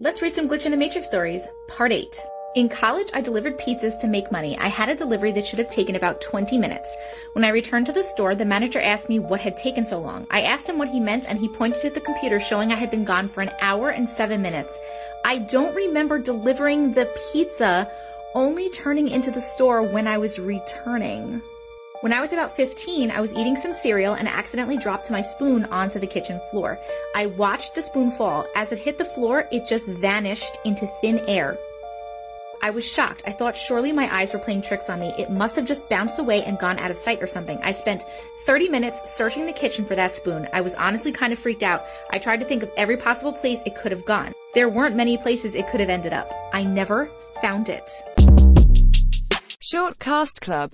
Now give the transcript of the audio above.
Let's read some Glitch in the Matrix stories, part 8. In college, I delivered pizzas to make money. I had a delivery that should have taken about 20 minutes. When I returned to the store, the manager asked me what had taken so long. I asked him what he meant, and he pointed to the computer showing I had been gone for an hour and seven minutes. I don't remember delivering the pizza, only turning into the store when I was returning. When I was about 15, I was eating some cereal and accidentally dropped my spoon onto the kitchen floor. I watched the spoon fall. As it hit the floor, it just vanished into thin air. I was shocked. I thought surely my eyes were playing tricks on me. It must have just bounced away and gone out of sight or something. I spent 30 minutes searching the kitchen for that spoon. I was honestly kind of freaked out. I tried to think of every possible place it could have gone. There weren't many places it could have ended up. I never found it. Short Cast Club